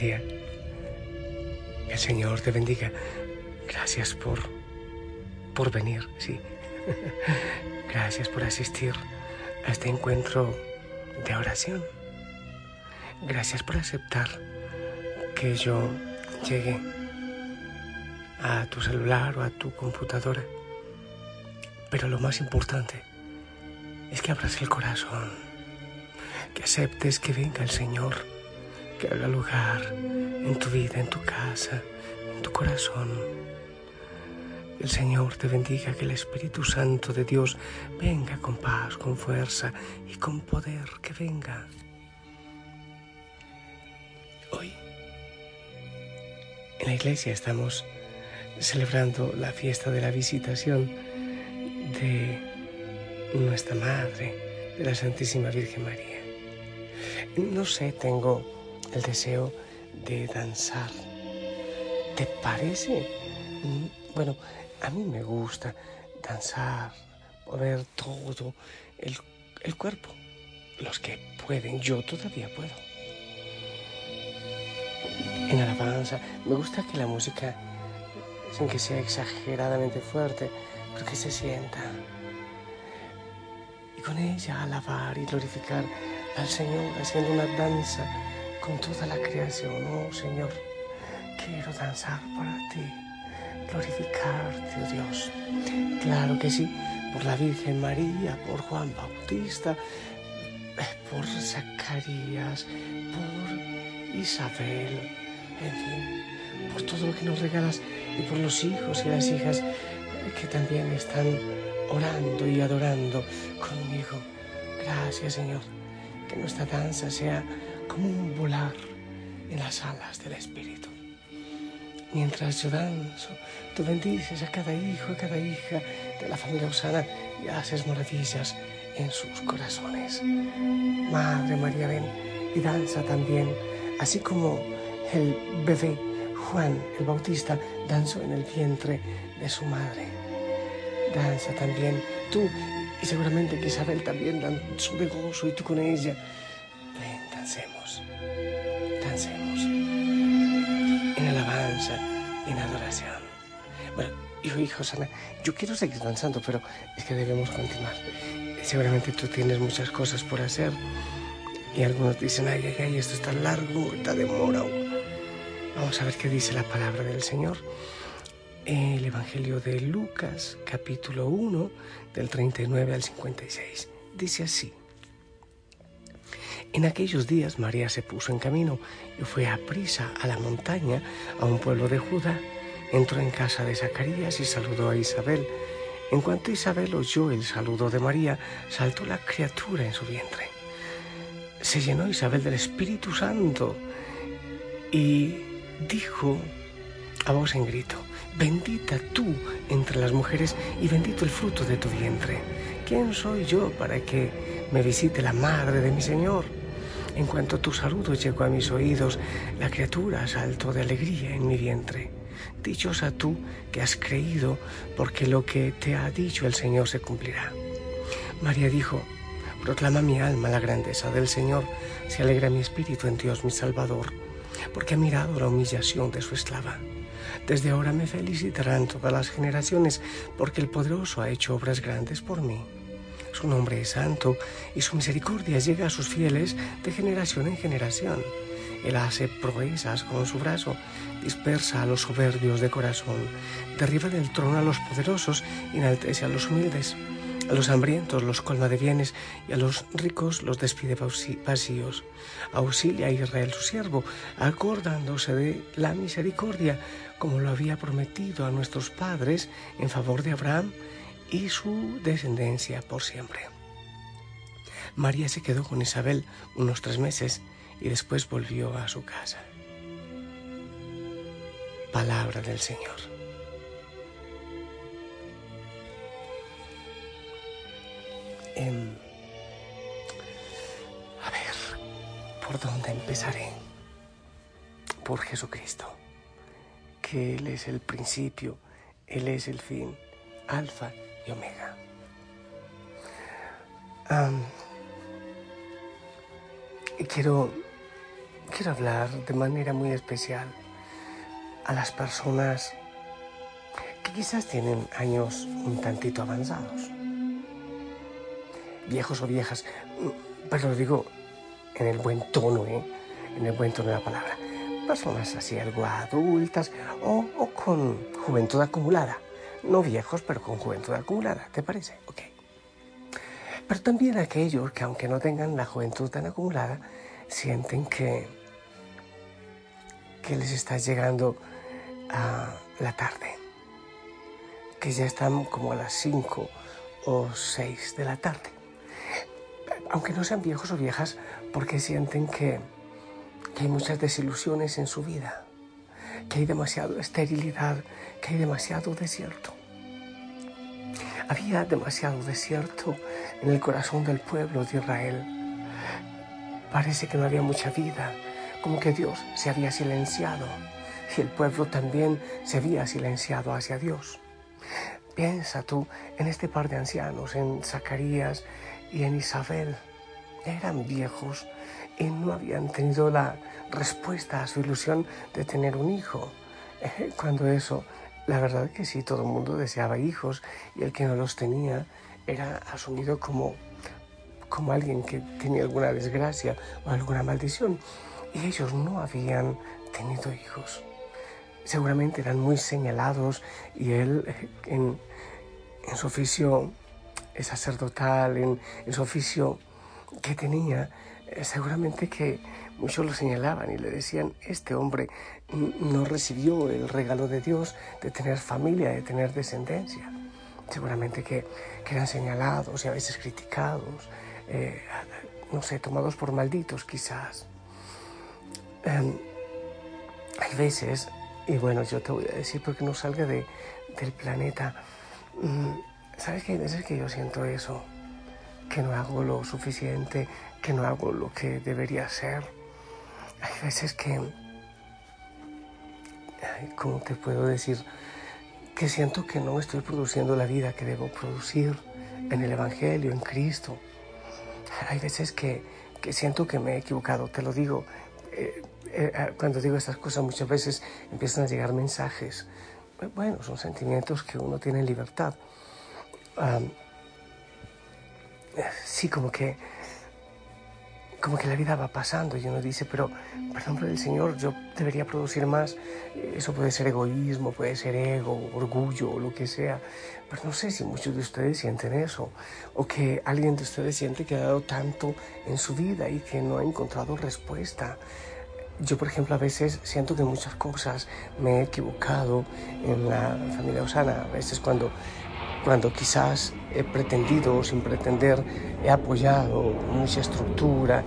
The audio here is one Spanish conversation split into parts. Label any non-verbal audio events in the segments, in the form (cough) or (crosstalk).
Que el Señor te bendiga. Gracias por, por venir, sí. (laughs) Gracias por asistir a este encuentro de oración. Gracias por aceptar que yo llegue a tu celular o a tu computadora. Pero lo más importante es que abras el corazón, que aceptes que venga el Señor, que haga lugar en tu vida, en tu casa, en tu corazón. El Señor te bendiga, que el Espíritu Santo de Dios venga con paz, con fuerza y con poder, que venga. Hoy en la iglesia estamos celebrando la fiesta de la visitación de nuestra Madre, de la Santísima Virgen María. No sé, tengo el deseo de danzar. ¿Te parece? Mm, bueno, a mí me gusta danzar, mover todo el, el cuerpo. Los que pueden, yo todavía puedo. En alabanza, me gusta que la música, sin que sea exageradamente fuerte, pero que se sienta. Y con ella alabar y glorificar al Señor haciendo una danza con toda la creación. Oh Señor, quiero danzar para ti, glorificarte, oh Dios. Claro que sí, por la Virgen María, por Juan Bautista, eh, por Zacarías, por Isabel, en fin, por todo lo que nos regalas y por los hijos y las hijas que también están orando y adorando conmigo. Gracias, Señor. Que nuestra danza sea como un volar en las alas del Espíritu. Mientras yo danzo, tú bendices a cada hijo, a cada hija de la familia Osana y haces maravillas en sus corazones. Madre María, ven y danza también, así como el bebé Juan el Bautista danzó en el vientre de su madre. Danza también tú y seguramente que Isabel también danzó de gozo y tú con ella. Dancemos, dancemos en alabanza, en adoración. Bueno, hijo, hijo, Sana, yo quiero seguir danzando, pero es que debemos continuar. Seguramente tú tienes muchas cosas por hacer y algunos dicen, ay, ay, ay, esto está largo, está demorado. Vamos a ver qué dice la palabra del Señor. El Evangelio de Lucas, capítulo 1, del 39 al 56. Dice así. En aquellos días María se puso en camino y fue a prisa a la montaña, a un pueblo de Judá. Entró en casa de Zacarías y saludó a Isabel. En cuanto Isabel oyó el saludo de María, saltó la criatura en su vientre. Se llenó Isabel del Espíritu Santo y dijo a voz en grito, bendita tú entre las mujeres y bendito el fruto de tu vientre. ¿Quién soy yo para que me visite la madre de mi Señor? En cuanto tu saludo llegó a mis oídos, la criatura saltó de alegría en mi vientre. Dichosa tú que has creído, porque lo que te ha dicho el Señor se cumplirá. María dijo, proclama mi alma la grandeza del Señor, se alegra mi espíritu en Dios mi Salvador porque ha mirado la humillación de su esclava. Desde ahora me felicitarán todas las generaciones, porque el poderoso ha hecho obras grandes por mí. Su nombre es santo y su misericordia llega a sus fieles de generación en generación. Él hace proezas con su brazo, dispersa a los soberbios de corazón, derriba del trono a los poderosos y enaltece a los humildes. A los hambrientos los colma de bienes y a los ricos los despide vacíos. Auxilia a Israel su siervo, acordándose de la misericordia, como lo había prometido a nuestros padres en favor de Abraham y su descendencia por siempre. María se quedó con Isabel unos tres meses y después volvió a su casa. Palabra del Señor. Em, a ver, ¿por dónde empezaré? Por Jesucristo, que Él es el principio, Él es el fin, alfa omega. quiero quiero hablar de manera muy especial a las personas que quizás tienen años un tantito avanzados. Viejos o viejas, pero lo digo en el buen tono, ¿eh? en el buen tono de la palabra. Personas así algo adultas o con juventud acumulada. No viejos, pero con juventud acumulada, ¿te parece? Ok. Pero también aquellos que aunque no tengan la juventud tan acumulada, sienten que, que les está llegando a la tarde, que ya están como a las 5 o 6 de la tarde. Aunque no sean viejos o viejas, porque sienten que, que hay muchas desilusiones en su vida, que hay demasiada esterilidad, que hay demasiado desierto. Había demasiado desierto en el corazón del pueblo de Israel. Parece que no había mucha vida, como que Dios se había silenciado y el pueblo también se había silenciado hacia Dios. Piensa tú en este par de ancianos, en Zacarías y en Isabel. Eran viejos y no habían tenido la respuesta a su ilusión de tener un hijo. Cuando eso la verdad que sí, todo el mundo deseaba hijos y el que no los tenía era asumido como, como alguien que tenía alguna desgracia o alguna maldición. Y ellos no habían tenido hijos. Seguramente eran muy señalados y él en, su oficio sacerdotal, en, en su oficio que tenía, eh, seguramente que Muchos lo señalaban y le decían, este hombre no recibió el regalo de Dios de tener familia, de tener descendencia. Seguramente que, eran señalados y a veces criticados, eh, no sé, tomados por malditos quizás. Em, hay veces, y bueno, yo te voy a decir porque no salga de, del planeta, mm, ¿sabes que hay veces que yo siento eso? Que no hago lo suficiente, que no hago lo que debería hacer hay veces que, ¿cómo te puedo decir? Que siento que no estoy produciendo la vida que debo producir en el Evangelio, en Cristo. Hay veces que, siento que me he equivocado, te lo digo. Eh, eh, cuando digo estas cosas muchas veces empiezan a llegar mensajes. Bueno, son sentimientos que uno tiene en libertad. sí, como que como que la vida va pasando y uno dice, pero por ejemplo del Señor yo debería producir más. Eso puede ser egoísmo, puede ser ego, orgullo lo que sea. Pero no sé si muchos de ustedes sienten eso o que alguien de ustedes siente que ha dado tanto en su vida y que no ha encontrado respuesta. Yo, por ejemplo, a veces siento que muchas cosas me he equivocado en la familia Osana. A veces cuando cuando quizás he pretendido o sin pretender he apoyado mucha estructura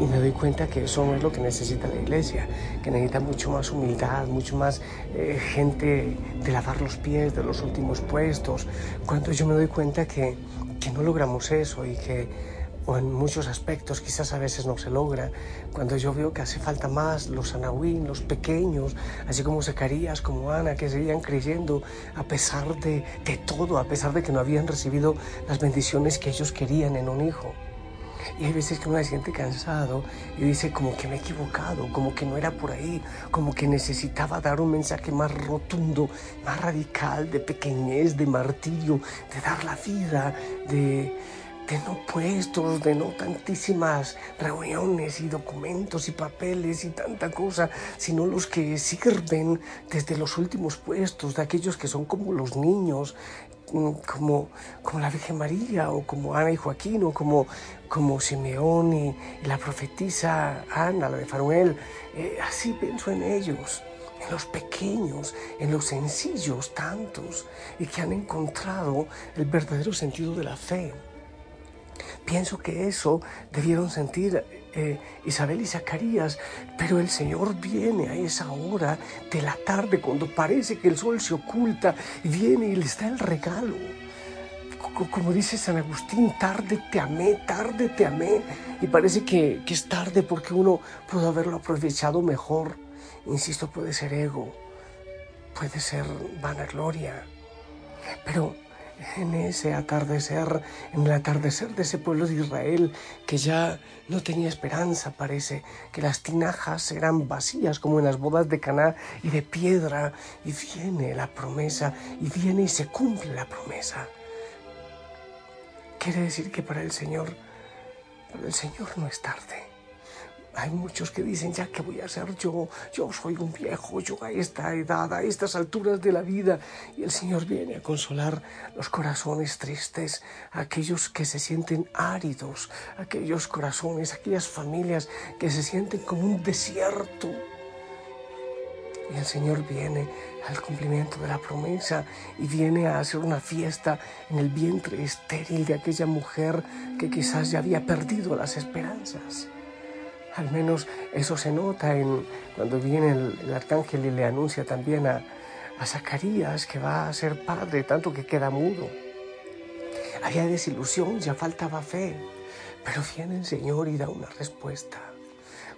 y me doy cuenta que eso no es lo que necesita la iglesia, que necesita mucho más humildad, mucho más eh, gente de lavar los pies de los últimos puestos. Cuando yo me doy cuenta que, que no logramos eso y que o en muchos aspectos quizás a veces no se logra. Cuando yo veo que hace falta más los anahuín, los pequeños, así como Zacarías, como Ana, que seguían creyendo a pesar de, de todo, a pesar de que no habían recibido las bendiciones que ellos querían en un hijo. Y hay veces que uno se siente cansado y dice como que me he equivocado, como que no era por ahí, como que necesitaba dar un mensaje más rotundo, más radical, de pequeñez, de martirio, de dar la vida, de, de no puestos, de no tantísimas reuniones y documentos y papeles y tanta cosa, sino los que sirven desde los últimos puestos, de aquellos que son como los niños, mm, como, como la Virgen María o como Ana y Joaquín o como, como Simeón y, la profetisa Ana, la de Fanuel. Eh, así pienso en ellos en los pequeños, en los sencillos tantos, y que han encontrado el verdadero sentido de la fe. Pienso que eso debieron sentir eh, Isabel y Zacarías, pero el Señor viene a esa hora de la tarde cuando parece que el sol se oculta y viene y les da el regalo. Como dice San Agustín, tarde te amé, tarde te amé. Y parece que, que es tarde porque uno pudo haberlo aprovechado mejor. Insisto, puede ser ego, puede ser vanagloria. Pero en ese atardecer, en el atardecer de ese pueblo de Israel que ya no tenía esperanza, parece, que las tinajas eran vacías como en las bodas de Caná y de piedra, y viene la promesa, y viene y se cumple la promesa. Quiere decir que para el Señor, para el Señor no es tarde. Hay muchos que dicen, ya que voy a hacer yo, yo soy un viejo, yo a esta edad, a estas alturas de la vida. Y el Señor viene a consolar los corazones tristes, aquellos que se sienten áridos, aquellos corazones, aquellas familias que se sienten como un desierto. Y el Señor viene al cumplimiento de la promesa y viene a hacer una fiesta en el vientre estéril de aquella mujer que quizás ya había perdido las esperanzas. Al menos eso se nota en cuando viene el, arcángel y le anuncia también a, a Zacarías que va a ser padre, tanto que queda mudo. Había desilusión, ya faltaba fe, pero viene el Señor y da una respuesta.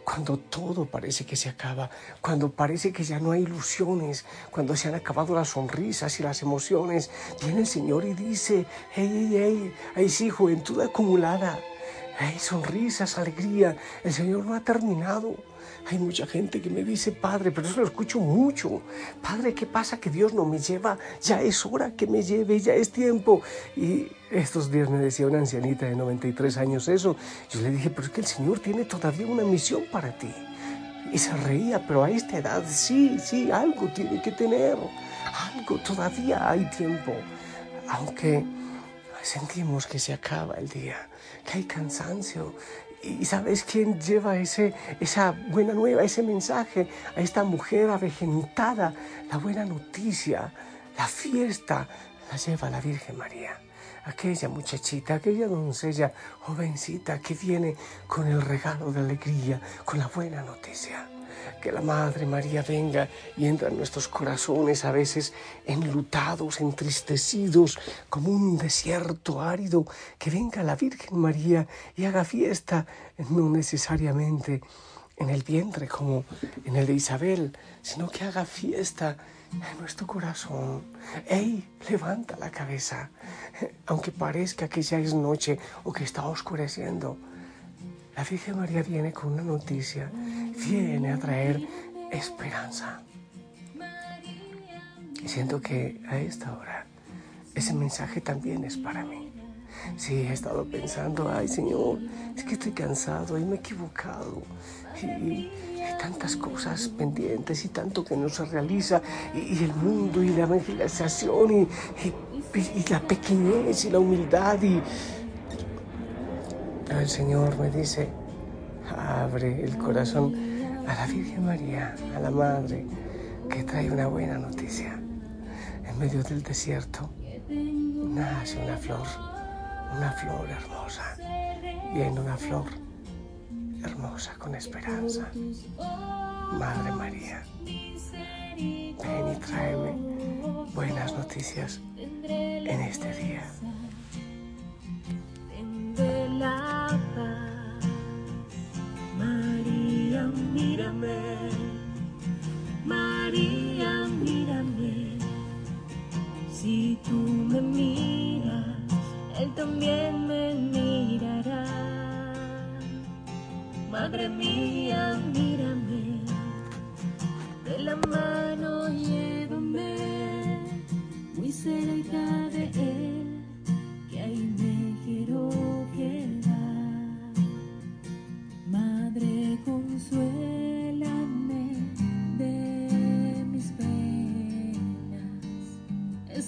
Cuando todo parece que se acaba, cuando parece que ya no hay ilusiones, cuando se han acabado las sonrisas y las emociones, viene el Señor y dice, hey, hey, hey, hay sí, juventud acumulada, hay sonrisas, alegría. El Señor no ha terminado. Hay mucha gente que me dice, Padre, pero eso lo escucho mucho. Padre, ¿qué pasa que Dios no me lleva? Ya es hora que me lleve, ya es tiempo. Y estos días me decía una ancianita de 93 años eso. Yo le dije, pero es que el Señor tiene todavía una misión para ti. Y se reía, pero a esta edad sí, sí, algo tiene que tener. Algo, todavía hay tiempo. Aunque sentimos que se acaba el día, que hay cansancio. ¿Y sabes quién lleva ese, esa buena nueva, ese mensaje a esta mujer avejentada? La buena noticia, la fiesta, la lleva la Virgen María. Aquella muchachita, aquella doncella jovencita que viene con el regalo de alegría, con la buena noticia que la Madre María venga y entra en nuestros corazones a veces enlutados, entristecidos, como un desierto árido, que venga la Virgen María y haga fiesta, no necesariamente en el vientre como en el de Isabel, sino que haga fiesta en nuestro corazón. ¡Ey! Levanta la cabeza, aunque parezca que ya es noche o que está oscureciendo. La Virgen María viene con una noticia viene a traer esperanza. Y siento que a esta hora ese mensaje también es para mí. Sí, he estado pensando, ay Señor, es que estoy cansado y me he equivocado. Y, hay tantas cosas pendientes y tanto que no se realiza. Y, el mundo y la evangelización y, y, la pequeñez y la humildad. Y el Señor me dice, abre el corazón a la Virgen María, a la Madre, que trae una buena noticia. En medio del desierto nace una flor, una flor hermosa, viene una flor hermosa con esperanza. Madre María, ven y tráeme buenas noticias en este día.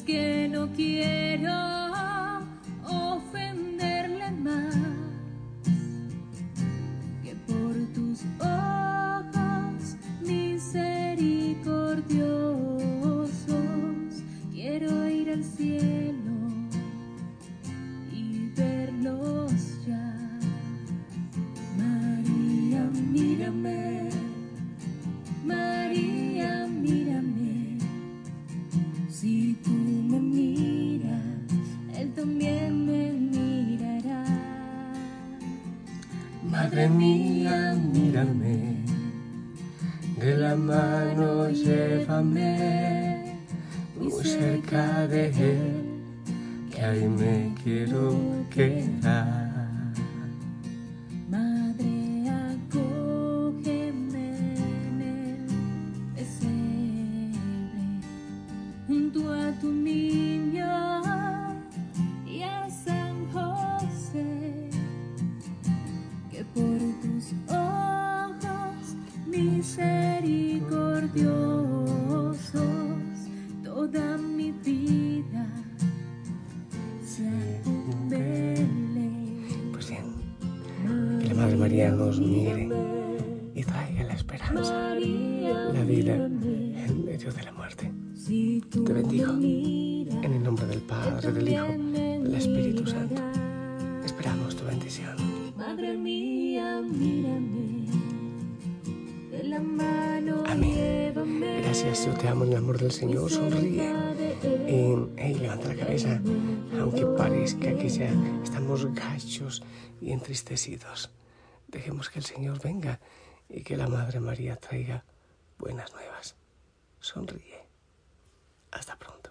que no quiero. Madre mía, mírame, de la mano llévame, muy cerca de Él, que ahí me quiero quedar. Padre, del Hijo, del Espíritu Santo. Esperamos tu bendición. Madre mía, mírame, de la mano Amén. Gracias, yo te amo en el amor del Señor. Sonríe. Y, hey, levanta la cabeza, aunque parezca que ya estamos gachos y entristecidos. Dejemos que el Señor venga y que la Madre María traiga buenas nuevas. Sonríe. Hasta pronto.